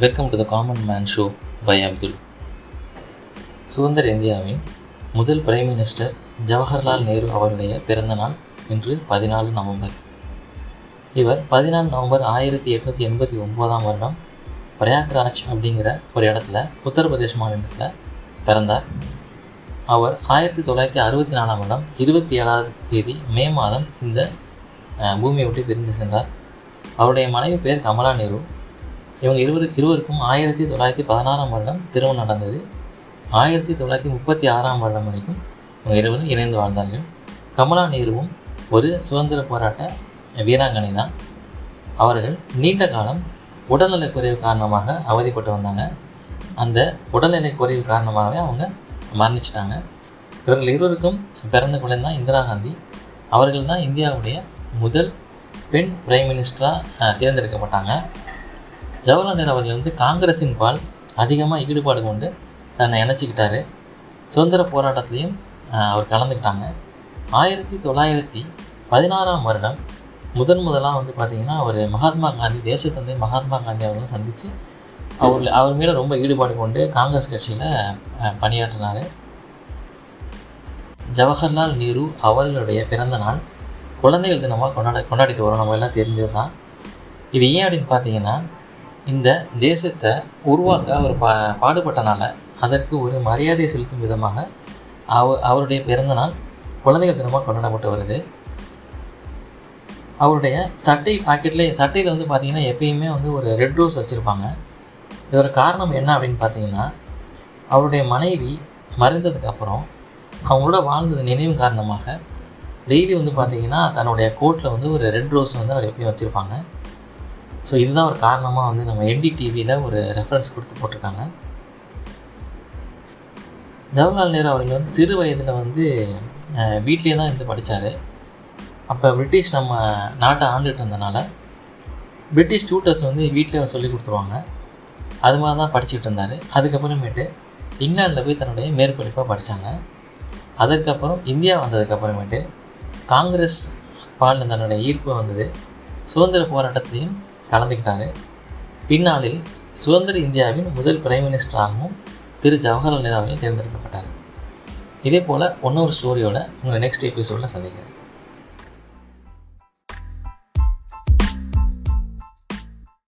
Welcome to the common man show by Abdul சுதந்திர இந்தியாவின் முதல் பிரைம் மினிஸ்டர் ஜவஹர்லால் நேரு அவருடைய பிறந்த நாள் இன்று பதினாலு நவம்பர். இவர் பதினாலு நவம்பர் ஆயிரத்தி எட்நூற்றி எண்பத்தி ஒம்போதாம் வருடம் பிரயாக்ராஜ் அப்படிங்கிற ஒரு இடத்துல உத்தரப்பிரதேஷ் மாநிலத்தில் பிறந்தார். அவர் ஆயிரத்தி தொள்ளாயிரத்தி அறுபத்தி நாலாம் வருடம் இருபத்தி ஏழாவது தேதி மே மாதம் இந்த பூமியை விட்டு பிரிந்து சென்றார். அவருடைய மனைவி பேர் கமலா நேரு. இவங்க இருவரு இருவருக்கும் ஆயிரத்தி தொள்ளாயிரத்தி பதினாறாம் வருடம் திருமணம் நடந்தது. ஆயிரத்தி தொள்ளாயிரத்தி முப்பத்தி ஆறாம் வருடம் வரைக்கும் இவங்க இருவரும் இணைந்து வாழ்ந்தார்கள். கமலா நேருவும் ஒரு சுதந்திர போராட்ட வீராங்கனை தான். அவர்கள் நீண்ட காலம் உடல்நிலை குறைவு காரணமாக அவதிப்பட்டு வந்தாங்க. அந்த உடல்நிலை குறைவு காரணமாகவே அவங்க மரணிச்சிட்டாங்க. இவர்கள் இருவருக்கும் பிறந்த குழந்தை தான் இந்திரா காந்தி. அவர்கள் தான் இந்தியாவுடைய முதல் பெண் பிரைம் மினிஸ்டராக தேர்ந்தெடுக்கப்பட்டாங்க. ஜவஹர்லால் நேரு அவர்கள் வந்து காங்கிரஸின் பால் அதிகமாக ஈடுபாடு கொண்டு தன்னை இணைச்சிக்கிட்டாரு. சுதந்திர போராட்டத்திலையும் அவர் கலந்துக்கிட்டாங்க. ஆயிரத்தி தொள்ளாயிரத்தி பதினாறாம் வருடம் முதன் முதலாக வந்து பார்த்திங்கன்னா அவர் மகாத்மா காந்தி தேசத்தந்தை மகாத்மா காந்தி அவர்களை சந்தித்து அவர் அவர் மேலே ரொம்ப ஈடுபாடு கொண்டு காங்கிரஸ் கட்சியில் பணியாற்றினார். ஜவஹர்லால் நேரு அவர்களுடைய பிறந்த நாள் குழந்தைகள் தினமாக கொண்டாட கொண்டாடிட்டு வரோம். நம்ம எல்லாம் தெரிஞ்சது தான் இது ஏன் அப்படின்னு பார்த்தீங்கன்னா இந்த தேசத்தை உருவாக்க அவர் பா பாடுபட்டனால அதற்கு ஒரு மரியாதை செலுத்தும் விதமாக அவ அவருடைய பிறந்தநாள் குழந்தைகள் தினமாக கொண்டாடப்பட்டு வருது. அவருடைய சட்டை பாக்கெட்டில் சட்டையில் வந்து பார்த்திங்கன்னா எப்பயுமே வந்து ஒரு ரெட் ரோஸ் வச்சுருப்பாங்க. இதோட காரணம் என்ன அப்படின்னு பார்த்தீங்கன்னா அவருடைய மனைவி மறைந்ததுக்கப்புறம் அவங்களோட வாழ்ந்தது நினைவு காரணமாக டெய்லி வந்து பார்த்திங்கன்னா தன்னுடைய கோட்டில் வந்து ஒரு ரெட் ரோஸ் வந்து அவர் எப்பயும் வச்சுருப்பாங்க. ஸோ இதுதான் ஒரு காரணமாக வந்து நம்ம என்டிடிவியில் ஒரு ரெஃபரன்ஸ் கொடுத்து போட்டிருக்காங்க. ஜவஹர்லால் நேரு அவர்கள் வந்து சிறு வயதில் வந்து வீட்லேயே வீட்டிலே தான் இருந்து படித்தார் அப்போ பிரிட்டிஷ் நம்ம நாட்டை ஆண்டுட்டு இருந்தனால பிரிட்டிஷ் டியூட்டர்ஸ் வந்து வீட்டிலே சொல்லி கொடுத்துருவாங்க. அது மாதிரி தான் படிச்சுட்டு இருந்தார். அதுக்கப்புறமேட்டு இங்கிலாந்தில் போய் தன்னுடைய மேற்படிப்பாக படித்தாங்க அதற்கப்புறம் இந்தியா வந்ததுக்கப்புறமேட்டு காங்கிரஸ் பாலில் தன்னுடைய ஈர்ப்பு வந்தது. சுதந்திர போராட்டத்துலேயும் கலந்துக்கிட்டாரு பின்னாளில் சுதந்திர இந்தியாவின் முதல் பிரைம் மினிஸ்டராகவும் திரு ஜவஹர்லால் நேரு அவர்கள் தேர்ந்தெடுக்கப்பட்டார். இதே போல் ஒன்னொரு ஸ்டோரியோட உங்களை நெக்ஸ்ட் எபிசோடில் சந்திக்கிறேன்.